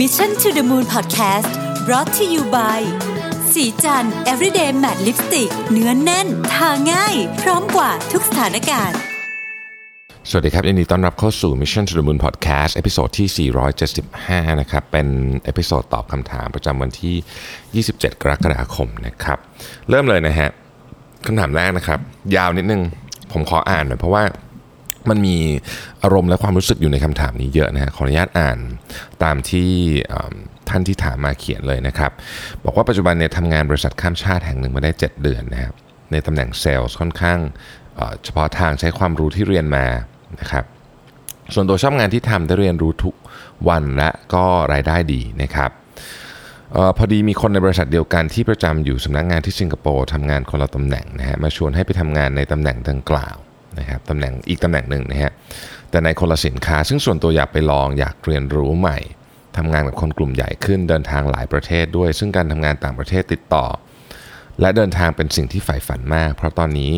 Mission to the Moon Podcast brought to you by ศรีจันทร์ everyday matte lipstick เนื้อแน่น ทาง่าย พร้อมกว่าทุกสถานการณ์ สวัสดีครับยินดีต้อนรับเข้าสู่ Mission to the Moon Podcast episode ที่ 475 นะครับ เป็น episode ตอบคำถามประจำวันที่ 27 กรกฎาคมนะครับ เริ่มเลยนะฮะคำถามแรกนะครับ ยาวนิดนึง ผมขออ่านหน่อยเพราะว่า มันมีอารมณ์และความรู้สึกอยู่ในคำถามนี้เยอะนะฮะขออนุญาตอ่านตามที่ท่านที่ถามมาเขียนเลยนะครับ บอกว่าปัจจุบันเนี่ยทำงานบริษัทข้ามชาติแห่งหนึ่งมาได้ 7 เดือนนะครับในตำแหน่งเซลล์ค่อนข้างเฉพาะทางใช้ความรู้ที่เรียนมานะครับส่วนตัวชอบงานที่ทำได้เรียนรู้ทุกวันและก็รายได้ดีนะครับออพอดีมีคนในบริษัทเดียวกันที่ประจำอยู่สำนักงานที่สิงคโปร์ทำงานคนละตำแหน่งนะฮะมาชวนให้ไปทำงานในตำแหน่งดังกล่าว นะครับตำแหน่งอีกตำแหน่งหนึ่งนะฮะแต่ในคนละสินค้า ซึ่งส่วนตัวอยากไปลองอยากเรียนรู้ใหม่ทำงานกับคนกลุ่มใหญ่ขึ้นเดินทางหลายประเทศด้วย ซึ่งการทำงานต่างประเทศติดต่อ และเดินทางเป็นสิ่งที่ใฝ่ฝันมาก เพราะตอนนี้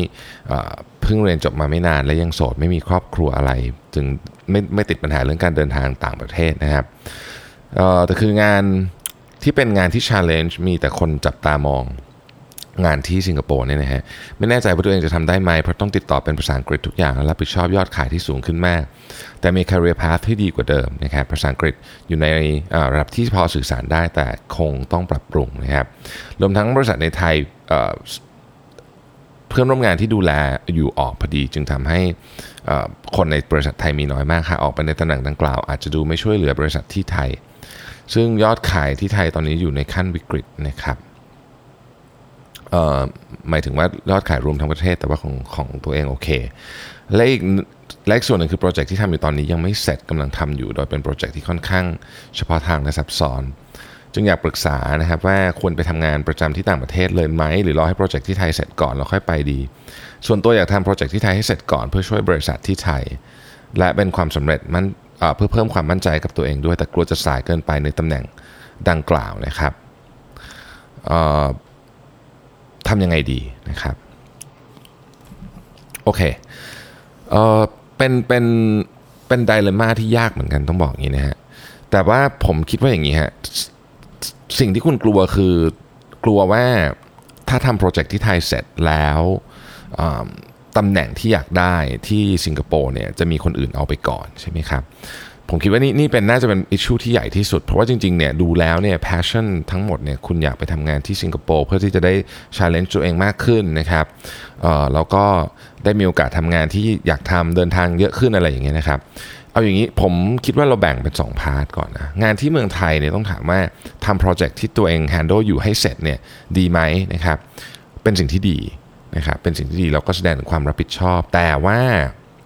เพิ่งเรียนจบมาไม่นานและยังโสดไม่มีครอบครัวอะไร จึงไม่ไม่ติดปัญหาเรื่องการเดินทางต่างประเทศนะครับแต่คืองานที่เป็นงานที่ challenge มีแต่คนจับตามอง งานที่สิงคโปร์เนี่ยนะฮะไม่แน่ใจว่าตัวเองจะทำได้ไหมเพราะต้องติดต่อเป็นภาษาอังกฤษทุกอย่างและรับผิดชอบยอดขายที่สูงขึ้นมาก แต่มี career path ที่ดีกว่าเดิมนะครับภาษาอังกฤษอยู่ในระดับที่พอสื่อสารได้แต่คงต้องปรับปรุงนะครับรวมทั้งบริษัทในไทยเพื่อนร่วมงานที่ดูแลอยู่ออกพอดี จึงทำให้คนในบริษัทไทยมีน้อยมากค่ะออกไปในตำแหน่งดังกล่าว อาจจะดูไม่ช่วยเหลือบริษัทที่ไทย ซึ่งยอดขายที่ไทยตอนนี้อยู่ในขั้นวิกฤตนะครับ หมายถึงว่ายอดขายรวมทั้งประเทศ แต่ว่าของของตัวเองโอเค และอีกและอีกส่วนหนึ่งคือโปรเจกต์ที่ทำอยู่ตอนนี้ยังไม่เสร็จกำลังทำอยู่ โดยเป็นโปรเจกต์ที่ค่อนข้างเฉพาะทางและซับซ้อน จึงอยากปรึกษานะครับว่าควรไปทำงานประจำที่ต่างประเทศเลยไหม หรือรอให้โปรเจกต์ที่ไทยเสร็จก่อนแล้วค่อยไปดี ส่วนตัวอยากทำโปรเจกต์ที่ไทยให้เสร็จก่อนเพื่อช่วยบริษัทที่ไทย และเป็นความสำเร็จมันเพื่อเพิ่มความมั่นใจกับตัวเองด้วย แต่กลัวจะสายเกินไปในตำแหน่งดังกล่าวนะครับ ทำยังไงดีนะครับโอเคเออเป็นเป็นเป็นไดเลม่าที่ยากเหมือนกันต้องบอกอย่างนี้นะฮะแต่ว่าผมคิดว่าอย่างนี้ฮะสิ่งที่คุณกลัวคือกลัวว่าถ้าทำโปรเจกต์ที่ไทยเสร็จแล้วตำแหน่งที่อยากได้ที่สิงคโปร์เนี่ยจะมีคนอื่นเอาไปก่อนใช่ไหมครับ ผมคิดว่านี่นี่เป็นน่าจะเป็น issue ที่ใหญ่ที่สุด เพราะว่าจริงๆเนี่ยดูแล้วเนี่ย passion ทั้งหมดเนี่ยคุณอยากไปทำงานที่สิงคโปร์เพื่อที่จะได้ challenge ตัวเองมากขึ้นนะครับเอ่อแล้วก็ได้มีโอกาสทำงานที่อยากทำเดินทางเยอะขึ้นอะไรอย่างเงี้ยนะครับเอาอย่างนี้ผมคิดว่าเราแบ่งเป็น 2 part ก่อนนะงานที่เมืองไทยเนี่ยต้องถามว่าทำโปรเจกต์ที่ตัวเอง handle อยู่ให้เสร็จเนี่ยดีไหมนะครับเป็นสิ่งที่ดีนะครับเป็นสิ่งที่ดีเราก็แสดงถึงความรับผิดชอบ แต่ว่า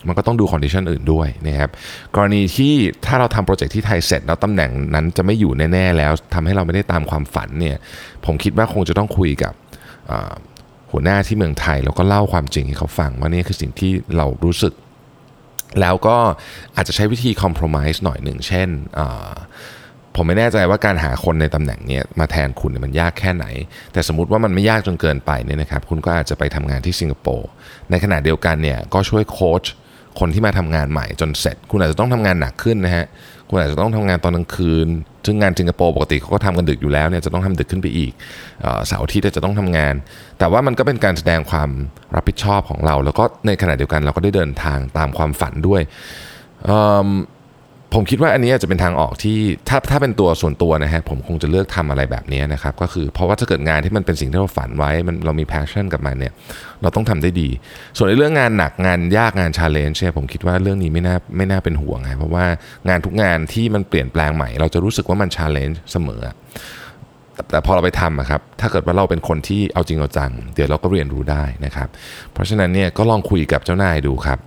มันก็ต้องดู condition อื่นด้วยนะครับกรณีที่ถ้าเราทำโปรเจกต์ที่ไทยเสร็จ แล้วตำแหน่งนั้นจะไม่อยู่แน่ๆแล้วทำให้เราไม่ได้ตามความฝันเนี่ยผมคิดว่าคงจะต้องคุยกับหัวหน้าที่เมืองไทยแล้วก็เล่าความจริงให้เขาฟังว่านี่คือสิ่งที่เรารู้สึก แล้วก็อาจจะใช้วิธี compromise หน่อยหนึ่งเช่นผมไม่แน่ใจว่าการหาคนในตำแหน่งนี้มาแทนคุณมันยากแค่ไหน แต่สมมติว่ามันไม่ยากจนเกินไปเนี่ยนะครับคุณก็อาจจะไปทำงานที่สิงคโปร์ในขณะเดียวกันเนี่ยก็ช่วยโค้ช คนที่มาทำงานใหม่จนเสร็จ คุณอาจจะต้องทำงานหนักขึ้นนะฮะคุณอาจจะต้องทำงานตอนกลางคืน ซึ่งงานสิงคโปร์ปกติเขาก็ทำกันดึกอยู่แล้วเนี่ยจะต้องทำดึกขึ้นไปอีกเสาร์อาทิตย์จะต้องทำงาน แต่ว่ามันก็เป็นการแสดงความรับผิดชอบของเรา แล้วก็ในขณะเดียวกันเราก็ได้เดินทางตามความฝันด้วย ผมคิดว่าอันนี้อาจจะเป็นทางออกที่ถ้าถ้าเป็นตัวส่วนตัวนะฮะผมคงจะเลือกทำอะไรแบบนี้นะครับก็คือเพราะว่าถ้าเกิดงานที่มันเป็นสิ่งที่เราฝันไว้มันเรามี passion กับมันเนี่ยเราต้องทำได้ดี ส่วนในเรื่องงานหนักงานยากงาน challenge เนี่ยผมคิดว่าเรื่องนี้ไม่น่าไม่น่าเป็นห่วงนะเพราะว่างานทุกงานที่มันเปลี่ยนแปลงใหม่ เราจะรู้สึกว่ามัน challenge เสมอแต่พอเราไปทำครับถ้าเกิดว่าเราเป็นคนที่เอาจริงเอาจัง เดี๋ยวเราก็เรียนรู้ได้นะครับ เพราะฉะนั้นเนี่ยก็ลองคุยกับเจ้านายดูครับ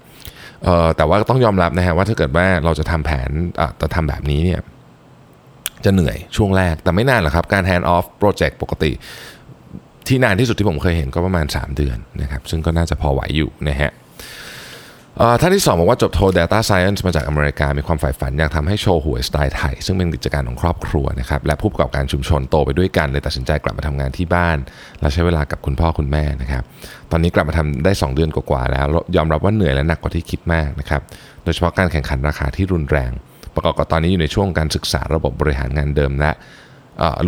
เอ่อแต่ว่าต้องยอมรับนะฮะว่าถ้าเกิดว่าเราจะทำแผนอะจะทำแบบนี้เนี่ยจะเหนื่อยช่วงแรกแต่ไม่นานหรอกครับ การ hand off project ปกติ ที่นานที่สุดที่ผมเคยเห็นก็ประมาณ 3 เดือนนะครับ ซึ่งก็น่าจะพอไหวอยู่นะฮะ ท่านที่ 2 บอกว่าจบโท Data Science มาจากอเมริกา มีความใฝ่ฝัน อยากทำให้โชว์หวยสไตล์ไทย ซึ่งเป็นกิจการของครอบครัวนะครับ และผู้ประกอบการชุมชนโตไปด้วยกันเลยตัดสินใจกลับมาทำงานที่บ้าน และใช้เวลากับคุณพ่อคุณแม่นะครับ ตอนนี้กลับมาทำได้ 2 เดือนกว่าๆแล้ว ยอมรับว่าเหนื่อยและหนักกว่าที่คิดมากนะครับ โดยเฉพาะการแข่งขันราคาที่รุนแรง ประกอบกับตอนนี้อยู่ในช่วงการศึกษาระบบบริหารงานเดิมและ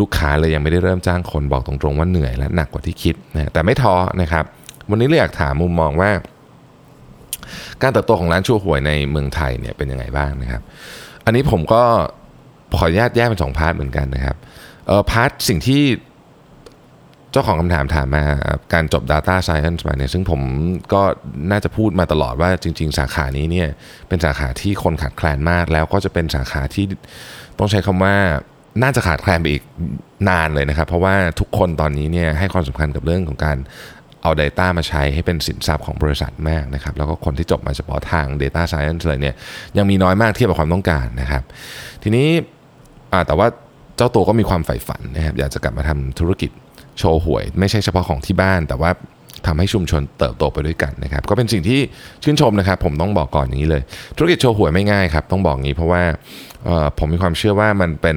ลูกค้าเลยยังไม่ได้เริ่มจ้างคนบอกตรงๆว่าเหนื่อยและหนักกว่าที่คิดนะแต่ไม่ท้อนะครับ วันนี้เลยอยากถามมุมมองว่า การเติบโตของร้านชั่วหวยในเมืองไทยเนี่ยเป็นยังไงบ้างนะครับ อันนี้ผมก็ขออนุญาตแยกเป็นสองพาร์ทเหมือนกันนะครับเออพาร์ทสิ่งที่เจ้าของคำถามถามมาการจบ Data Science มาเนี่ยซึ่งผมก็น่าจะพูดมาตลอดว่าจริง ๆ สาขานี้เนี่ยเป็นสาขาที่คนขาดแคลนมาก แล้วก็จะเป็นสาขาที่ต้องใช้คำว่าน่าจะขาดแคลนไปอีกนานเลยนะครับ เพราะว่าทุกคนตอนนี้เนี่ยให้ความสำคัญกับเรื่องของการ เอา Data มาใช้ให้เป็นสินทรัพย์ของบริษัทมากนะครับแล้วก็คนที่จบมาเฉพาะทาง Data Science เลยเนี่ยยังมีน้อยมากเทียบกับความต้องการนะครับ ทีนี้แต่ว่าเจ้าตัวก็มีความใฝ่ฝันนะครับอยากจะกลับมาทำธุรกิจโชว์หวย ไม่ใช่เฉพาะของที่บ้าน แต่ว่าทำให้ชุมชนเติบโตไปด้วยกันนะครับก็เป็นสิ่งที่ชื่นชมนะครับผมต้องบอกก่อนอย่างนี้เลย ธุรกิจโชว์หวยไม่ง่ายครับต้องบอกงี้เพราะว่าผมมีความเชื่อว่ามันเป็น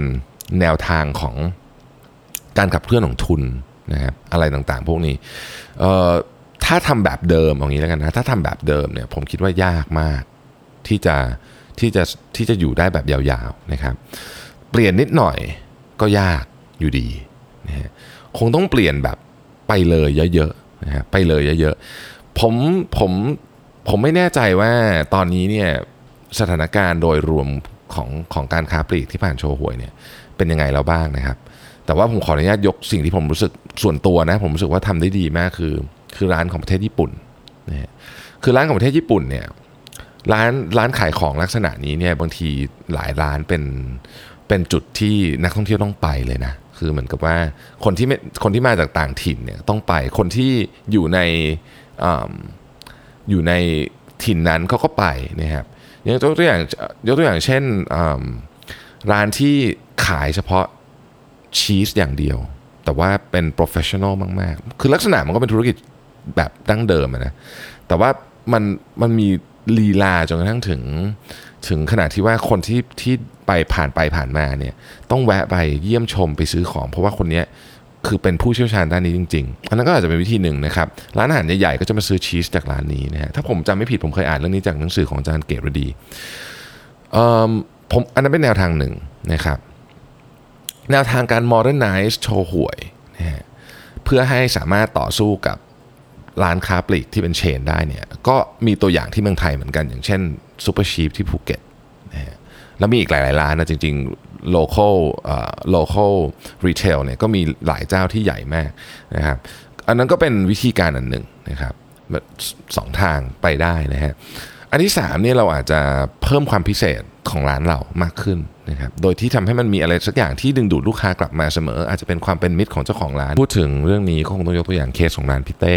แนวทางของการขับเคลื่อนของทุน นะครับอะไรต่างๆ พวกนี้ถ้าทำแบบเดิมอย่างนี้แล้วกันนะถ้าทำแบบเดิมเนี่ยผมคิดว่ายากมากที่จะที่จะที่จะอยู่ได้แบบยาวๆนะครับ เปลี่ยนนิดหน่อยก็ยากอยู่ดีนะฮะคงต้องเปลี่ยนแบบไปเลยเยอะๆนะฮะไปเลยเยอะๆผมผมผมไม่แน่ใจว่าตอนนี้เนี่ยสถานการณ์โดยรวมของของการค้าปลีกที่ผ่านโชว์หวยเนี่ย เป็นยังไงแล้วบ้างนะครับ แต่ว่าผมขออนุญาตยกสิ่งที่ผมรู้สึกส่วนตัวนะ ผมรู้สึกว่าทำได้ดีมากคือ คือร้านของประเทศญี่ปุ่นนะคือร้านของประเทศญี่ปุ่นเนี่ยร้านร้านขายของลักษณะนี้เนี่ยบางทีหลายร้านเป็นเป็นจุดที่นักท่องเที่ยวต้องไปเลยนะคือเหมือนกับว่าคนที่ไม่คนที่มาจากต่างถิ่นเนี่ยต้องไปคนที่อยู่ในออยู่ในถิ่นนั้นเขาก็ไปนะครับยกตัวอย่างยกตัวอย่างเช่นร้านที่ ขายเฉพาะชีสอย่างเดียว แต่ว่าเป็น professional มาก ๆ คือลักษณะมันก็เป็นธุรกิจแบบดั้งเดิมนะ แต่ว่ามันมันมีลีลาจนกระทั่งถึง ถึงขนาดที่ว่าคนที่ที่ไปผ่านไปผ่านมาเนี่ยต้องแวะไปเยี่ยมชมไปซื้อของ เพราะว่าคนนี้คือเป็นผู้เชี่ยวชาญด้านนี้จริงๆ อันนั้นก็อาจจะเป็นวิธีหนึ่งนะครับ ร้านอาหารใหญ่ๆก็จะมาซื้อชีสจากร้านนี้นะฮะถ้าผมจำไม่ผิดผมเคยอ่านเรื่องนี้จากหนังสือของอาจารย์เกตุวดีผมอันนั้นเป็นแนวทางหนึ่งนะครับ แนวทางการ modernize โชห่วยนะฮะเพื่อให้สามารถต่อสู้กับร้านค้าปลีกที่เป็นเชนได้เนี่ยก็มีตัวอย่างที่เมืองไทยเหมือนกัน อย่างเช่นซูเปอร์ชีปที่ภูเก็ตนะฮะแล้วมีอีกหลาย ๆ ร้านนะจริง ๆ local uh, local retail เนี่ยก็มีหลายเจ้าที่ใหญ่มากนะครับอันนั้นก็เป็นวิธีการอันหนึ่งนะครับสองทางไปได้นะฮะอันที่3เนี่ยเราอาจจะเพิ่มความพิเศษ ของร้านเรามากขึ้นนะครับโดยที่ทำให้มันมีอะไรสักอย่างที่ดึงดูดลูกค้ากลับมาเสมอ อาจจะเป็นความเป็นมิตรของเจ้าของร้าน พูดถึงเรื่องนี้ก็คงต้องยกตัวอย่างเคสของร้านพี่เต้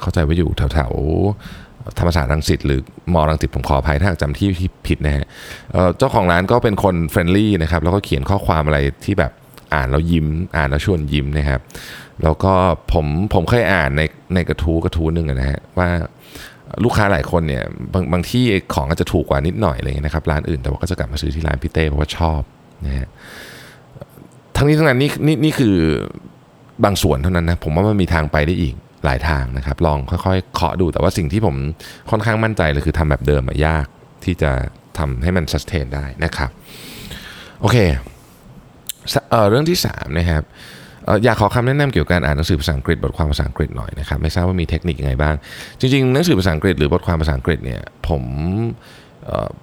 เข้าใจว่าอยู่แถวธรรมศาสตร์รังสิตหรือมอรังสิตผมขออภัยถ้าจำที่ผิดนะฮะเจ้าของร้านก็เป็นคน friendly นะครับแล้วก็เขียนข้อความอะไรที่แบบอ่านแล้วยิ้ม อ่านแล้วชวนยิ้มนะครับ แล้วก็ผมผมเคยอ่านในในกระทู้กระทู้หนึ่งนะฮะว่า ลูกค้าหลายคนเนี่ยบางบางที่ของก็จจะถูกกว่านิดหน่อยอะไรเงี้ยนะครับร้านอื่นแต่ว่าก็จะกลับมาซื้อที่ร้านพี่เต้เพราะว่าชอบนะฮะทั้งนี้ทั้งนั้นนี่นี่นี่คือบางส่วนเท่านั้นนะผมว่ามันมีทางไปได้อีกหลายทางนะครับ ลองค่อยๆเคาะดูแต่ว่าสิ่งที่ผมค่อนข้างมั่นใจเลยคือทำแบบเดิมยากที่จะทำให้มันสเทนได้นะครับ โอเคเเรื่องที่3นะครับ อยากขอคำแนะนำเกี่ยวกับการอ่านหนังสือภาษาอังกฤษบทความภาษาอังกฤษหน่อยนะครับไม่ทราบว่ามีเทคนิคยังไงบ้าง จริงๆหนังสือภาษาอังกฤษหรือบทความภาษาอังกฤษเนี่ยผม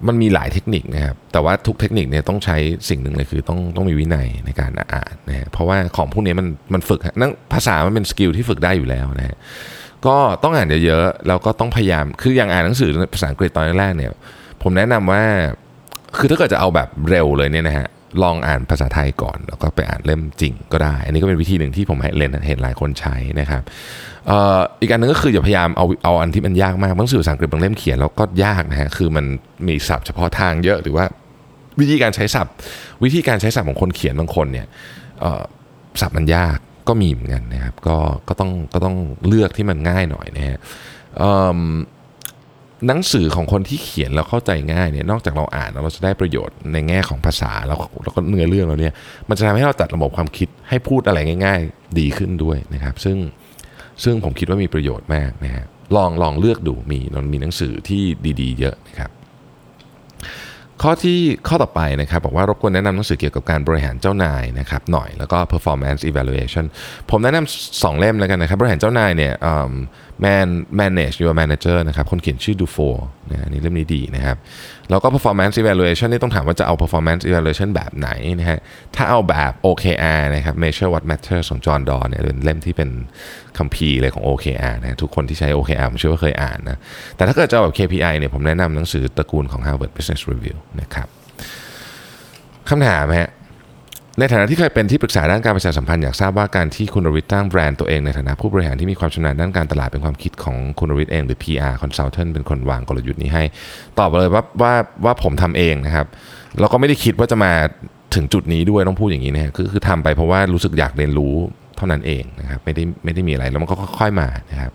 มันมีหลายเทคนิคนะครับแต่ว่าทุกเทคนิคเนี่ยต้องใช้สิ่งหนึ่งเลยคือต้องต้องมีวินัยในการอ่านนะเพราะว่าของพวกนี้มันมันฝึกนั่งภาษามันเป็นสกิลที่ฝึกได้อยู่แล้วนะฮะก็ต้องอ่านเยอะๆแล้วก็ต้องพยายามคืออย่างอ่านหนังสือภาษาอังกฤษตอนแรกเนี่ยผมแนะนำว่าคือถ้าเกิดจะเอาแบบเร็วเลยเนี่ยนะฮะ ลองอ่านภาษาไทยก่อน แล้วก็ไปอ่านเล่มจริงก็ได้ อันนี้ก็เป็นวิธีหนึ่งที่ผมเห็นเห็นหลายคนใช้นะครับอีกอันนึงก็คืออย่าพยายามเอาเอาอันที่มันยากมากบางสื่อภาษาอังกฤษบางเล่มเขียนแล้วก็ยากนะฮะคือมันมีศัพท์เฉพาะทางเยอะหรือว่าวิธีการใช้ศัพท์ วิธีการใช้ศัพท์ของคนเขียนบางคนเนี่ยศัพท์มันยากก็มีเหมือนกันนะครับก็ก็ต้องก็ต้องเลือกที่มันง่ายหน่อยนะฮะ หนังสือของคนที่เขียนแล้วเข้าใจง่ายเนี่ยนอกจากเราอ่านแล้วเราจะได้ประโยชน์ในแง่ของภาษาแล้วแล้วก็เนื้อเรื่องเราเนี่ยมันจะทำให้เราจัดระบบความคิดให้พูดอะไรง่าย ๆ ดีขึ้นด้วยนะครับ ซึ่งซึ่งผมคิดว่ามีประโยชน์มากนะฮะลองลองเลือกดูมีมีหนังสือที่ดี ๆ เยอะนะครับ ข้อที่ข้อต่อไปนะครับบอกว่ารบกวนแนะนำหนังสือเกี่ยวกับการบริหารเจ้านายนะครับหน่อยแล้วก็ performance evaluation ผมแนะนำสองเล่มแล้วกันนะครับบริหารเจ้านายเนี่ย man manage your manager นะครับคนเขียนชื่อดูโฟนะนี่เล่มนี้ดีนะครับแล้วก็ performance evaluation นี่ต้องถามว่าจะเอา performance evaluation แบบไหนนะฮะถ้าเอาแบบ OKR นะครับ measure what matters ของจอห์นดอเนี่ยเป็นเล่มที่เป็นคัมภีร์เลยของ OKR นะทุกคนที่ใช้ OKR ผมเชื่อว่าเคยอ่านนะแต่ถ้าเกิดจะเอาแบบ KPI เนี่ยผมแนะนำหนังสือตระกูลของ Harvard Business Review นะครับคำถามฮะในฐานะที่เคยเป็นที่ปรึกษาด้านการประชาสัมพันธ์อยากทราบว่าการที่คุณรวิทย์ตั้งแบรนด์ตัวเองในฐานะผู้บริหารที่มีความชำนาญด้านการตลาดเป็นความคิดของคุณรวิทย์เอง หรือ PR consultant เป็นคนวางกลยุทธ์นี้ให้ ตอบเลยว่าว่าว่าผมทำเองนะครับแล้วก็ไม่ได้คิดว่าจะมาถึงจุดนี้ด้วยต้องพูดอย่างนี้นะคือคือทำไปเพราะว่ารู้สึกอยากเรียนรู้เท่านั้นเองนะครับไม่ได้ไม่ได้มีอะไรแล้วมันก็ค่อยๆมานะครับ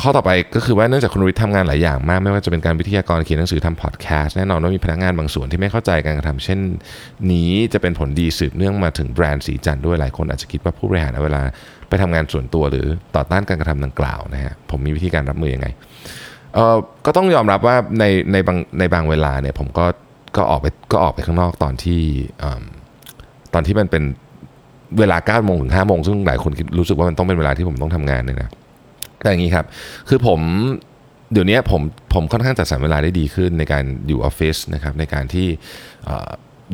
ข้อต่อไปก็คือว่าเนื่องจากคุณวิทย์ทำงานหลายอย่างมาก ไม่ว่าจะเป็นการวิทยากรเขียนหนังสือทำพอดแคสต์แน่นอนว่ามีพนักงานบางส่วนที่ไม่เข้าใจการกระทำเช่น นี้จะเป็นผลดีสืบเนื่องมาถึงแบรนด์สีจันด้วยหลายคนอาจจะคิดว่าผู้บริหารเวลาไปทำงานส่วนตัวหรือต่อต้านการกระทำดังกล่าวนะฮะผมมีวิธีการรับมืออยังไงเออก็ต้องยอมรับว่าในในบางในบางเวลาเนี่ยผมก็ก็ออกไปก็ออกไปข้างนอกตอนที่ตอนที่มันเป็นเวลา9โมงถึง5โมงซึ่งหลายคนรู้สึกว่ามันต้องเป็นเวลาที่ผมต้องทำงานเนี่ยนะ แต่อย่างนี้ครับ คือผมเดี๋ยวนี้ผมผมค่อนข้างจัดสรรเวลาได้ดีขึ้นในการอยู่ออฟฟิศนะครับในการที่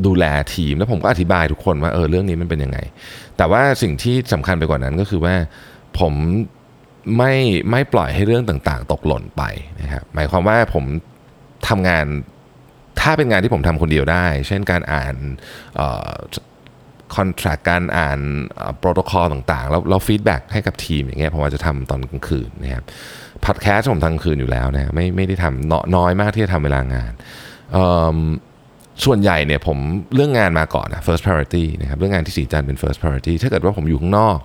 ดูแลทีมแล้วผมก็อธิบายทุกคนว่าเออเรื่องนี้มันเป็นยังไง แต่ว่าสิ่งที่สำคัญไปกว่านั้นก็คือว่าผมไม่ไม่ปล่อยให้เรื่องต่างๆ ตกหล่นไปนะครับหมายความว่าผมทำงานถ้าเป็นงานที่ผมทำคนเดียวได้ เช่นการอ่าน contract การอ่านโปรโตคอลต่างๆ แล้วเรา feedback ให้กับทีมอย่างเงี้ยผมอาจจะทำตอนกลางคืนนะครับพอดแคสต์ผมทำกลางคืนอยู่แล้วนะไม่ไม่ได้ทำน้อยมากที่จะทำเวลางานส่วนใหญ่เนี่ยผมเรื่องงานมาก่อนนะ first priority นะครับเรื่องงานที่สีจันเป็น first priority ถ้าเกิดว่าผมอยู่ข้างนอก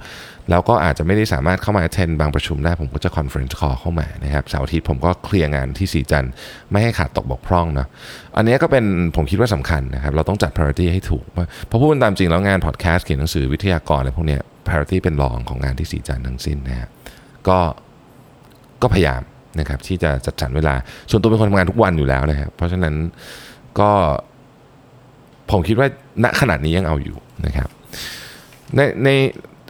แล้วก็อาจจะไม่ได้สามารถเข้ามา attend บางประชุมได้ ผมก็จะ conference call เข้ามานะครับเสาร์อาทิตย์ผมก็เคลียร์งานที่สีจันไม่ให้ขาดตกบกพร่องเนาะอันนี้ก็เป็นผมคิดว่าสำคัญนะครับ เราต้องจัด priority ให้ถูกเพราะพูดตามจริงแล้วงาน podcast เขียนหนังสือวิทยากรอะไรพวกนี้ priority เป็นรองของงานที่สีจันทั้งสิ้นนะฮะก็ก็พยายามนะครับที่จะจัดสรรเวลา ส่วนตัวเป็นคนทำงานทุกวันอยู่แล้วนะครับ เพราะฉะนั้นก็ผมคิดว่าณขนาดนี้ยังเอาอยู่นะครับในใน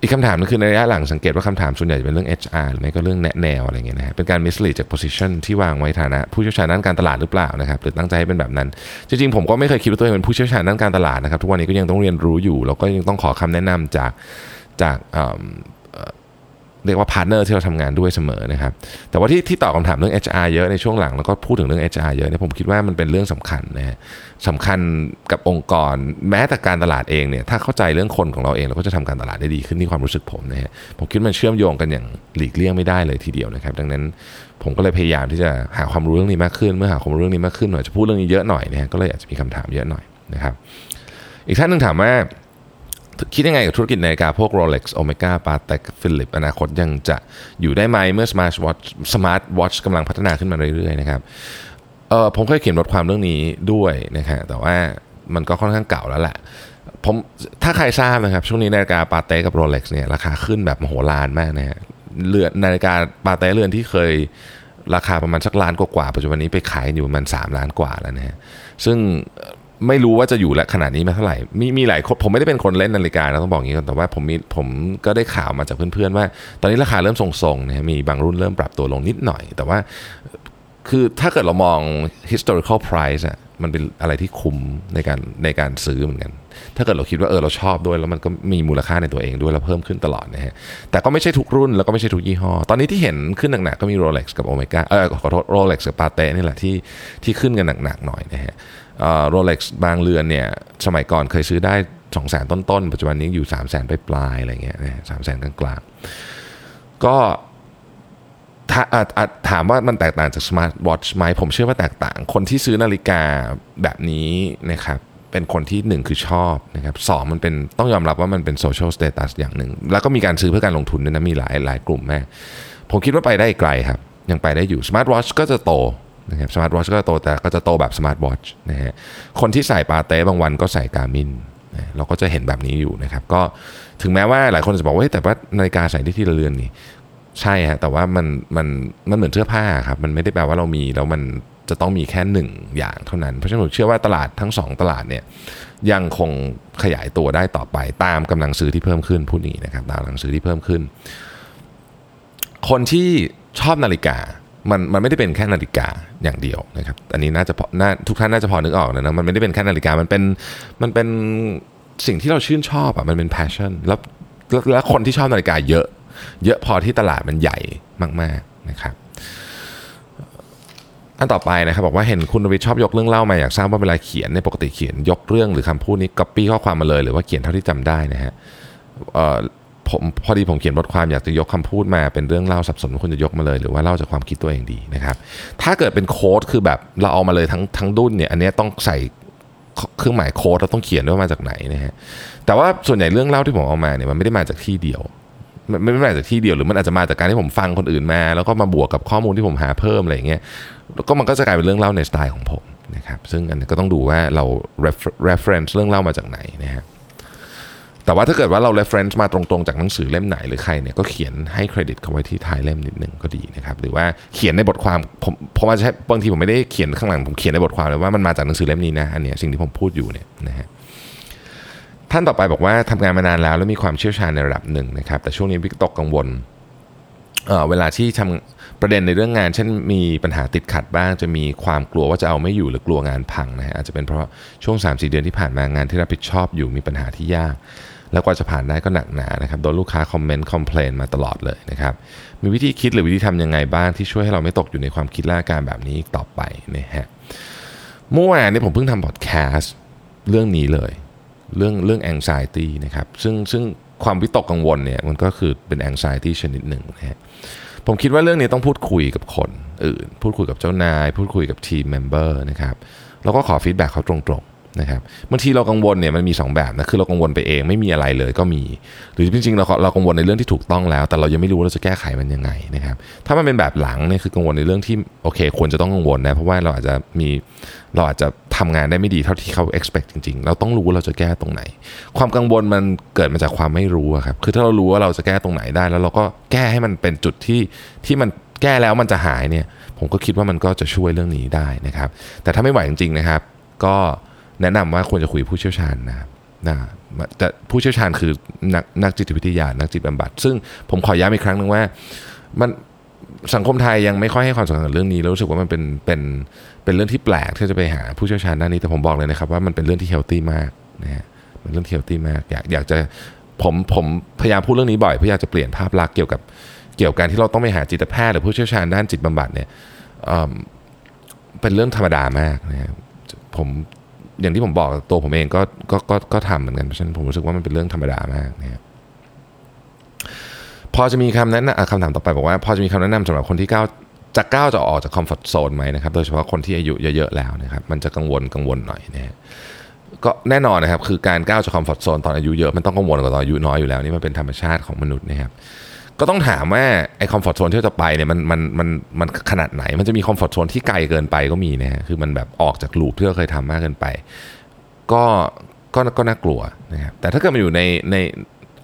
อีกคำถามนึงคือในระยะหลังสังเกตว่าคำถามส่วนใหญ่จะเป็นเรื่อง HR หรือไม่ก็เรื่องแนแนวอะไรเงี้ยนะฮะเป็นการมิสลีดจาก position ที่วางไว้ฐานะ ผู้เชี่ยวชาญด้านการตลาดหรือเปล่านะครับหรือตั้งใจให้เป็นแบบนั้น จริงๆ ผมก็ไม่เคยคิดว่าตัวเองเป็นผู้เชี่ยวชาญด้านการตลาดนะครับทุกวันนี้ก็ยังต้องเรียนรู้อยู่แล้วก็ยังต้องขอคำแนะนำจากจาก เรียกว่า partner ที่เราทำงานด้วยเสมอนะครับ แต่ว่าที่ที่ตอบคำถามเรื่อง HR เยอะในช่วงหลังแล้วก็พูดถึงเรื่อง HR เยอะเนี่ยผมคิดว่ามันเป็นเรื่องสำคัญนะฮะสำคัญกับองค์กรแม้แต่การตลาดเองเนี่ยถ้าเข้าใจเรื่องคนของเราเอง เราก็จะทำการตลาดได้ดีขึ้นที่ความรู้สึกผมนะฮะผมคิดมันเชื่อมโยงกันอย่างหลีกเลี่ยงไม่ได้เลยทีเดียวนะครับ ดังนั้นผมก็เลยพยายามที่จะหาความรู้เรื่องนี้มากขึ้น เมื่อหาความรู้เรื่องนี้มากขึ้นหน่อยจะพูดเรื่องนี้เยอะหน่อยนะฮะก็เลยอาจจะมีคำถามเยอะหน่อยนะครับอีกท่านหนึ่งถามว่า คิดยังไงกับธุรกิจนาฬิกาพวก Rolex Omega Patek Philippe อนาคตยังจะอยู่ได้ไหมเมื่อ Smart Watch Smart Watch กำลังพัฒนาขึ้นมาเรื่อยๆนะครับเออผมเคยเขียนบทความเรื่องนี้ด้วยนะฮะแต่ว่ามันก็ค่อนข้างเก่าแล้วแหละผมถ้าใครทราบนะครับ ช่วงนี้นาฬิกาปาเต้กับโรเล็กซ์เนี่ยราคาขึ้นแบบมโหฬารมากนะฮะเรือนนาฬิกาปาเต้เรือนที่เคยราคาประมาณสักล้านกว่าปัจจุบันนี้ไปขายอยู่ประมาณ3ล้านกว่าแล้วนะฮะซึ่ง ไม่รู้ว่าจะอยู่และขนาดนี้มาเท่าไหร่ มีมีหลายคนผมไม่ได้เป็นคนเล่นนาฬิกานะต้องบอกอย่างนี้ก่อนแต่ว่าผมมีผมก็ได้ข่าวมาจากเพื่อนๆว่า ตอนนี้ราคาเริ่มทรงๆนะมีบางรุ่นเริ่มปรับตัวลงนิดหน่อย แต่ว่าคือถ้าเกิดเรามอง historical price อะมันเป็นอะไรที่คุ้มในการในการซื้อเหมือนกัน ถ้าเกิดเราคิดว่าเออเราชอบด้วย แล้วมันก็มีมูลค่าในตัวเองด้วยแล้วเพิ่มขึ้นตลอดนะฮะแต่ก็ไม่ใช่ทุกรุ่นแล้วก็ไม่ใช่ทุกยี่ห้อ ตอนนี้ที่เห็นขึ้นหนักๆก็มี Rolex กับ Omega เออขอโทษ Rolex กับ Patek นี่แหละที่ที่ขึ้นกันหนักๆหน่อยนะฮะโรเล็กซ์บางเรือนเนี่ยสมัยก่อนเคยซื้อได้ 2 0 0 0 0 0ต้นๆ ปัจจุบันนี้อยู่ 3 0 0 0 0 0ไปปลายอะไรเงี้ยสามแสนกลางๆ ก็ถามว่ามันแตกต่างจากสมาร์ทวอชไหมผมเชื่อว่าแตกต่าง คนที่ซื้อนาฬิกาแบบนี้นะครับ เป็นคนที่หนึ่งคือชอบนะครับสองมันเป็นต้องยอมรับว่ามันเป็น social status อย่างหนึ่ง แล้วก็มีการซื้อเพื่อการลงทุนด้วยนะมีหลายหลายกลุ่มแม่ผมคิดว่าไปได้ไกลครับ ยังไปได้อยู่สมาร์ทวอชก็จะโตนะครับสมาร์ทวอชก็โตแต่ก็จะโตแบบสมาร์ทวอชนะฮะคนที่ใส่ปาเต้บางวันก็ใส่การ์มินเราก็จะเห็นแบบนี้อยู่นะครับ ก็ถึงแม้ว่าหลายคนจะบอกว่าแต่ว่านาฬิกาใส่ได้ทีละเรือนนี่ใช่ฮะแต่ว่ามันมันมันเหมือนเสื้อผ้าครับมันไม่ได้แปลว่าเรามีแล้วมัน จะต้องมีแค่หนึ่งอย่างเท่านั้น เพราะฉะนั้นผมเชื่อว่าตลาดทั้งสองตลาดเนี่ยยังคงขยายตัวได้ต่อไปตามกำลังซื้อที่เพิ่มขึ้นพูดอย่างนี้นะครับตามกำลังซื้อที่เพิ่มขึ้น คนที่ชอบนาฬิกามันมันไม่ได้เป็นแค่นาฬิกาอย่างเดียวนะครับอันนี้น่าจะพอน่าทุกท่านน่าจะพอนึกออกนะนะมันไม่ได้เป็นแค่นาฬิกามันเป็นมันเป็นสิ่งที่เราชื่นชอบอะมันเป็น passion แล้วแล้วคนที่ชอบนาฬิกาเยอะ เยอะพอที่ตลาดมันใหญ่มากๆนะครับ อันต่อไปนะครับบอกว่าเห็นคุณวิชอบยกเรื่องเล่ามาอยากทราบว่าเวลาเขียนในยปกติเขียนยกเรื่องหรือคำพูดนี้ก๊อปปี้ข้อความมาเลย หรือว่าเขียนเท่าที่จำได้นะฮะผมพอดีผมเขียนบทความอยากจะยกคำพูดมาเป็นเรื่องเล่าสับสนคุณจะยกมาเลย หรือว่าเล่าจากความคิดตัวเองดีนะครับ ถ้าเกิดเป็นโค้ดคือแบบเราเอามาเลยทั้งทั้งดุนเนี่ยอันนี้ต้องใส่เครื่องหมายโค้ดเราต้องเขียนด้วยว่ามาจากไหนนะฮะแต่ว่าส่วนใหญ่เรื่องเล่าที่ผมเอามาเนี่ยมันไม่ได้มาจากที่เดียวมันไม่ได้มาจากที่เดียวหรือมันอาจจะมาจากการที่ผมฟังคนอื่นมา แล้วก็มาบวกกับข้อมูลที่ผมหาเพิ่มอะไรอย่างเงี้ย ก็มันก็จะกลายเป็นเรื่องเล่าในสไตล์ของผมนะครับซึ่งอันนี้ก็ต้องดูว่าเรา reference เรื่องเล่ามาจากไหนนะฮะแต่ว่าถ้าเกิดว่าเรา reference มาตรงๆจากหนังสือเล่มไหนหรือใครเนี่ยก็เขียนให้เครดิตเขาไว้ที่ท้ายเล่มนิดนึงก็ดีนะครับหรือว่าเขียนในบทความผมเพราะว่าใช้บางทีผมไม่ได้เขียนข้างหลังผมเขียนในบทความเลยว่ามันมาจากหนังสือเล่มนี้นะอันเนี้ยสิ่งที่ผมพูดอยู่เนี่ยนะฮะท่านต่อไปบอกว่าทำงานมานานแล้วแล้วมีความเชี่ยวชาญในระดับหนึ่งนะครับแต่ช่วงนี้วิกตกกังวล เเวลาที่ทำประเด็นในเรื่องงาน เช่นมีปัญหาติดขัดบ้าง จะมีความกลัวว่าจะเอาไม่อยู่หรือกลัวงานพังนะฮะอาจจะเป็นเพราะช่วง 3-4 เดือนที่ผ่านมางานที่รับผิดชอบอยู่มีปัญหาที่ยาก แล้วกว่าจะผ่านได้ก็หนักหนานะครับโดนลูกค้าคอมเมนต์คอมเพลนมาตลอดเลยนะครับมีวิธีคิดหรือวิธีทำยังไงบ้างที่ช่วยให้เราไม่ตกอยู่ในความคิดและอาการแบบนี้อีกต่อไปนะฮะเมื่อวานนี้ผมเพิ่งทำพอดแคสต์เรื่องนี้เลย เรื่องเรื่อง anxiety นะครับซึ่งซึ่ง ความวิตกกังวลเนี่ยมันก็คือเป็น anxiety ชนิดหนึ่งนะฮะผมคิดว่าเรื่องนี้ต้องพูดคุยกับคนอื่น พูดคุยกับเจ้านาย พูดคุยกับ team member นะครับแล้วก็ขอ feedback เขาตรงๆนะครับบางทีเรากังวลเนี่ยมันมี 2 แบบนะคือเรากังวลไปเองไม่มีอะไรเลยก็มี หรือจริงๆเราเรากังวลในเรื่องที่ถูกต้องแล้ว แต่เรายังไม่รู้ว่าเราจะแก้ไขมันยังไงนะครับถ้ามันเป็นแบบหลังเนี่ยคือกังวลในเรื่องที่โอเคควรจะต้องกังวลนะเพราะว่าเราอาจจะมี เราอาจจะทำงานได้ไม่ดีเท่าที่เขา expect จริง ๆ เราต้องรู้ว่าเราจะแก้ตรงไหน ความกังวลมันเกิดมาจากความไม่รู้ครับคือถ้าเรารู้ว่าเราจะแก้ตรงไหนได้ แล้วเราก็แก้ให้มันเป็นจุดที่ที่มันแก้แล้วมันจะหายเนี่ย ผมก็คิดว่ามันก็จะช่วยเรื่องนี้ได้นะครับ แต่ถ้าไม่ไหวจริงๆนะครับ ก็แนะนำว่าควรจะคุยผู้เชี่ยวชาญนะครับนะแต่ผู้เชี่ยวชาญคือนักนักจิตวิทยา นักจิตบำบัด ซึ่งผมขอย้ำอีกครั้งหนึ่งว่ามันสังคมไทยยังไม่ค่อยให้ความสำคัญกับเรื่องนี้แล้วรู้สึกว่ามันเป็นเป็น เป็นเรื่องที่แปลกที่จะไปหาผู้เชี่ยวชาญด้านนี้แต่ผมบอกเลยนะครับว่ามันเป็นเรื่องที่เฮลตี้มากนะฮะเป็นเรื่องที่ healthy มากอยากอยากจะผมผมพยายามพูดเรื่องนี้บ่อยเพื่ออยากจะเปลี่ยนภาพลักษณ์เกี่ยวกับเกี่ยวกับการที่เราต้องไปหาจิตแพทย์หรือผู้เชี่ยวชาญด้านจิตบำบัดเนี่ยเอิ่มเป็นเรื่องธรรมดามากนะครับผมอย่างที่ผมบอกตัวผมเองก็ก็ก็ก็ทำเหมือนกันเพราะฉะนั้นผมรู้สึกว่ามันเป็นเรื่องธรรมดามากนะครับพอจะมีคำแนะนำคำถามต่อไปบอกว่า พอจะมีคำแนะนำสำหรับคนที่ก้าว จะก้าวจะออกจาก comfort zone ไหมนะครับโดยเฉพาะคนที่อายุเยอะๆแล้วนะครับมันจะกังวลกังวลหน่อยนะฮะก็แน่นอนนะครับคือการก้าวจาก comfort zone ตอนอายุเยอะมันต้องกังวลกว่าตอนอายุน้อยอยู่แล้วนี่มันเป็นธรรมชาติของมนุษย์นะครับก็ต้องถามว่าไอ้ comfort zone ที่จะไปเนี่ยมันมันมันมันขนาดไหน มันจะมี comfort zone ที่ไกลเกินไปก็มีนะฮะคือมันแบบออกจาก loop ที่เราเคยทำมากเกินไป ก็ก็ก็น่ากลัวนะครับแต่ถ้าเกิดมันอยู่ในใน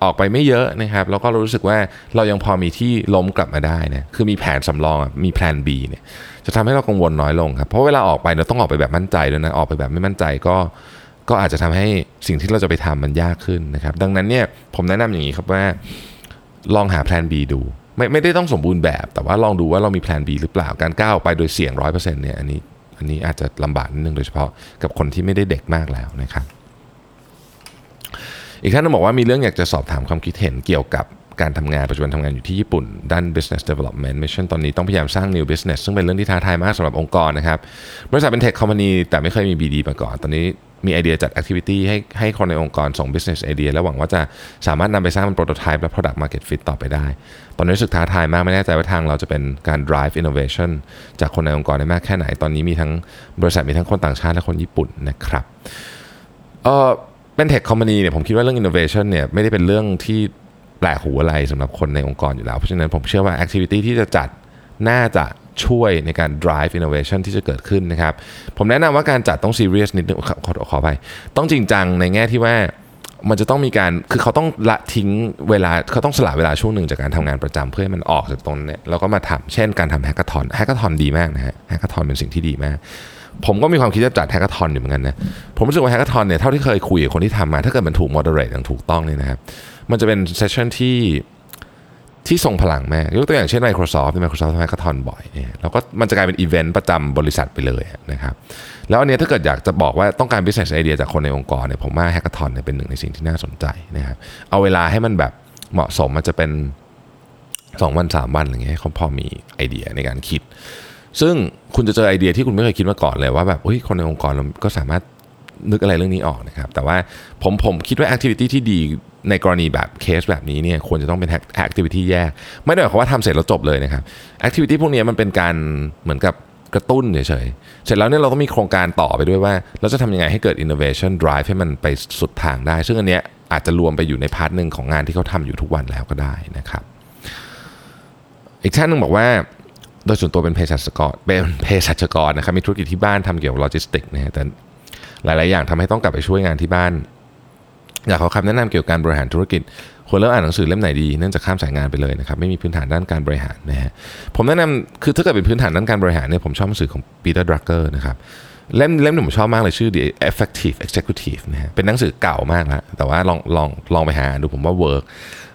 ออกไปไม่เยอะนะครับแล้วก็รู้สึกว่าเรายังพอมีที่ล้มกลับมาได้นะคือมีแผนสำรองมีแผน B เนี่ยจะทำให้เรากังวลน้อยลงครับเพราะเวลาออกไปเราต้องออกไปแบบมั่นใจด้วยนะออกไปแบบไม่มั่นใจก็ก็อาจจะทำให้สิ่งที่เราจะไปทำมันยากขึ้นนะครับ ดังนั้นเนี่ยผมแนะนำอย่างนี้ครับว่า ลองหาแผน B ดู ไม่ไม่ได้ต้องสมบูรณ์แบบ แต่ว่าลองดูว่าเรามีแผน B หรือเปล่าการก้าวไปโดยเสี่ยงร้อยเปอร์เซ็นต์เนี่ยอันนี้อันนี้อาจจะลำบากนิดนึงโดยเฉพาะกับคนที่ไม่ได้เด็กมากแล้วนะครับ อีกท่านบอกว่ามีเรื่องอยากจะสอบถามความคิดเห็นเกี่ยวกับการทำงานปัจจุบันทำงานอยู่ที่ญี่ปุ่น ด้าน business development mission ตอนนี้ต้องพยายามสร้าง new business ซึ่งเป็นเรื่องที่ท้าทายมากสำหรับองค์กรนะครับ บริษัทเป็น tech company แต่ไม่เคยมี BD มาก่อน ตอนนี้มีไอเดียจัด activity ให้ให้คนในองค์กรส่ง business idea และหวังว่าจะสามารถนำไปสร้างเป็น prototype และ product market fit ต่อไปได้ ตอนนี้รู้สึกท้าทายมากไม่แน่ใจว่าทางเราจะเป็นการ drive innovation จากคนในองค์กรได้มากแค่ไหน ตอนนี้มีทั้งบริษัทมีทั้งคนต่างชาติและคนญี่ปุ่นนะครับเออ เป็น tech company เนี่ยผมคิดว่าเรื่อง innovation เนี่ยไม่ได้เป็นเรื่องที่แปลกหูอะไรสำหรับคนในองค์กรอยู่แล้ว เพราะฉะนั้นผมเชื่อว่า activity ที่จะจัดน่าจะช่วยในการ drive innovation ที่จะเกิดขึ้นนะครับ ผมแนะนำว่าการจัดต้อง serious นิดนึงขอขอขอไปต้องจริงจังในแง่ที่ว่ามันจะต้องมีการ คือเขาต้องละทิ้งเวลา เขาต้องสละเวลาช่วงหนึ่งจากการทำงานประจำเพื่อให้มันออกจากตรงนี้แล้วก็มาทำเช่นการทำ hackathon hackathon ดีมากนะฮะ hackathon เป็นสิ่งที่ดีมาก ผมก็มีความคิดจะจัด hackathon อยู่เหมือนกันนะผมรู้สึกว่า hackathon เนี่ยเท่าที่เคยคุยกับคนที่ทำมา ถ้าเกิดมันถูก moderate อย่างถูกต้องเนี่ยนะครับมันจะเป็น session ที่ที่ทรงพลังมากยกตัวอย่างเช่น Microsoft ที่ Microsoft ทำ hackathon บ่อยเนี่ยแล้วก็มันจะกลายเป็นอีเวนต์ประจำบริษัทไปเลยนะครับแล้วอันนี้ถ้าเกิดอยากจะบอกว่าต้องการ business idea จากคนในองค์กรเนี่ยผมว่า hackathon เนี่ยเป็นหนึ่งในสิ่งที่น่าสนใจนะครับเอาเวลาให้มันแบบเหมาะสมมันจะเป็น2วัน3วันอะไรเงี้ยให้เขาพอมีไอเดียในการคิด ซึ่งคุณจะเจอไอเดียที่คุณไม่เคยคิดมาก่อนเลยว่าแบบเฮ้ยคนในองค์กรเราก็สามารถนึกอะไรเรื่องนี้ออกนะครับ แต่ว่าผมผมคิดว่า activity ที่ดีในกรณีแบบเคสแบบนี้เนี่ยควรจะต้องเป็น activity แยก ไม่ได้หมายความว่าทำเสร็จแล้วจบเลยนะครับ activity พวกนี้มันเป็นการเหมือนกับกระตุ้นเฉยๆ เสร็จแล้วเนี่ยเราก็มีโครงการต่อไปด้วยว่า เราจะทำยังไงให้เกิด innovation drive ให้มันไปสุดทางได้ ซึ่งอันเนี้ยอาจจะรวมไปอยู่ใน part หนึ่งของงานที่เขาทำอยู่ทุกวันแล้วก็ได้นะครับ อีกท่านหนึ่งบอกว่า โดยส่วนตัวเป็นเภสัชกรเป็นเภสัชกรนะครับมีธุรกิจที่บ้านทำเกี่ยวกับโลจิสติกนะฮะแต่หลาย ๆ อย่างทำให้ต้องกลับไปช่วยงานที่บ้าน อยากขอคำแนะนำเกี่ยวกับการบริหารธุรกิจควรเริ่มอ่านหนังสือเล่มไหนดีเนื่องจากข้ามสายงานไปเลยนะครับไม่มีพื้นฐานด้านการบริหารนะฮะผมแนะนำคือถ้าเกิดเป็นพื้นฐานด้านการบริหารเนี่ยผมชอบหนังสือของปีเตอร์ดรักเกอร์นะครับเล่มเล่มที่ผมชอบมากเลยชื่อ The Effective Executive นะฮะเป็นหนังสือเก่ามากแล้วแต่ว่าลองลองลองไปหาดูผมว่า work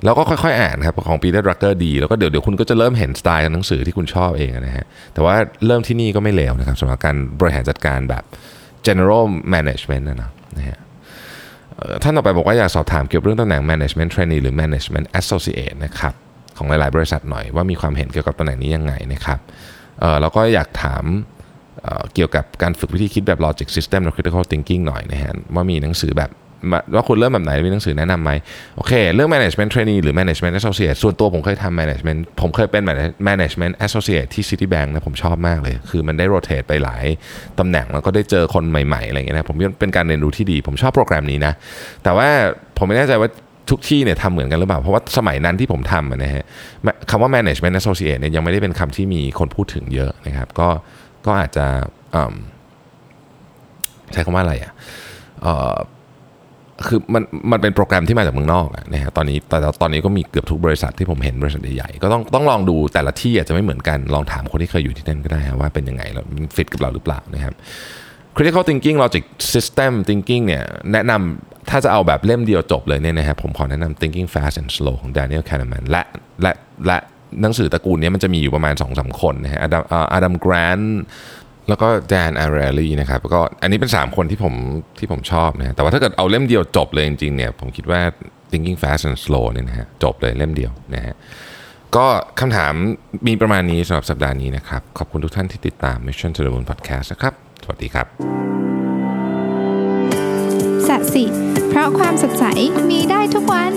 แล้วก็ค่อยๆอ่านครับของปีเตอร์ดรักเกอร์ดีแล้วก็เดี๋ยวเดี๋ยวคุณก็จะเริ่มเห็นสไตล์ของหนังสือที่คุณชอบเองนะฮะแต่ว่าเริ่มที่นี่ก็ไม่เลวนะครับสำหรับการบริหารจัดการแบบ general management นะนะฮะท่านต่อไปบอกว่าอยากสอบถามเกี่ยวกับเรื่องตำแหน่ง management trainee หรือ management associate นะครับของหลายๆ บริษัทหน่อยว่ามีความเห็นเกี่ยวกับตำแหน่งนี้ยังไงนะครับแล้วก็อยากถามเกี่ยวกับการฝึกวิธีคิดแบบ logic system และ critical thinking หน่อยนะฮะว่ามีหนังสือแบบ ว่าคุณเริ่มแบบไหนมีหนังสือแนะนำไหมโอเค เรื่อง management trainee หรือ management associate ส่วนตัวผมเคยทำ management ผมเคยเป็น management associate ที่ Citibank นะผมชอบมากเลย คือมันได้ rotate ไปหลายตำแหน่งแล้วก็ได้เจอคนใหม่ๆอะไรอย่างเงี้ยนะผมเป็นการเรียนรู้ที่ดี ผมชอบโปรแกรมนี้นะ แต่ว่าผมไม่แน่ใจว่าทุกที่เนี่ยทำเหมือนกันหรือเปล่า เพราะว่าสมัยนั้นที่ผมทำนะฮะคำว่า management associate เนี่ยยังไม่ได้เป็นคำที่มีคนพูดถึงเยอะนะครับก็ก็อาจจะใช้คำว่าอะไรอะ คือมันมันเป็นโปรแกรมที่มาจากเมืองนอกนะฮะตอนนี้แต่ตอนนี้ก็มีเกือบทุกบริษัทที่ผมเห็นบริษัทใหญ่ๆก็ต้องต้องลองดูแต่ละที่อาจจะไม่เหมือนกันลองถามคนที่เคยอยู่ที่นั่นก็ได้ว่าเป็นยังไงแล้วมันฟิตกับเราหรือเปล่านะครับ critical thinking logic system thinking เนี่ยแนะนำถ้าจะเอาแบบเล่มเดียวจบเลยเนี่ยนะครับผมขอแนะนำ thinking fast and slow ของ Daniel Kahneman และและและหนังสือตระกูลนี้มันจะมีอยู่ประมาณ2อสคนนะฮะอดัมอดัมแกรน แล้วก็แดนอาร์เรลลี่นะครับก็อันนี้เป็น 3 คนที่ผมที่ผมชอบนะแต่ว่าถ้าเกิดเอาเล่มเดียวจบเลยจริงๆเนี่ยผมคิดว่า thinking fast and slow เนี่ยนะฮะจบเลยเล่มเดียวนะฮะก็คำถามมีประมาณนี้สำหรับสัปดาห์นี้นะครับ ขอบคุณทุกท่านที่ติดตาม Mission to the Moon Podcast นะครับ สวัสดีครับสัสิ เพราะความสดใสมีได้ทุกวัน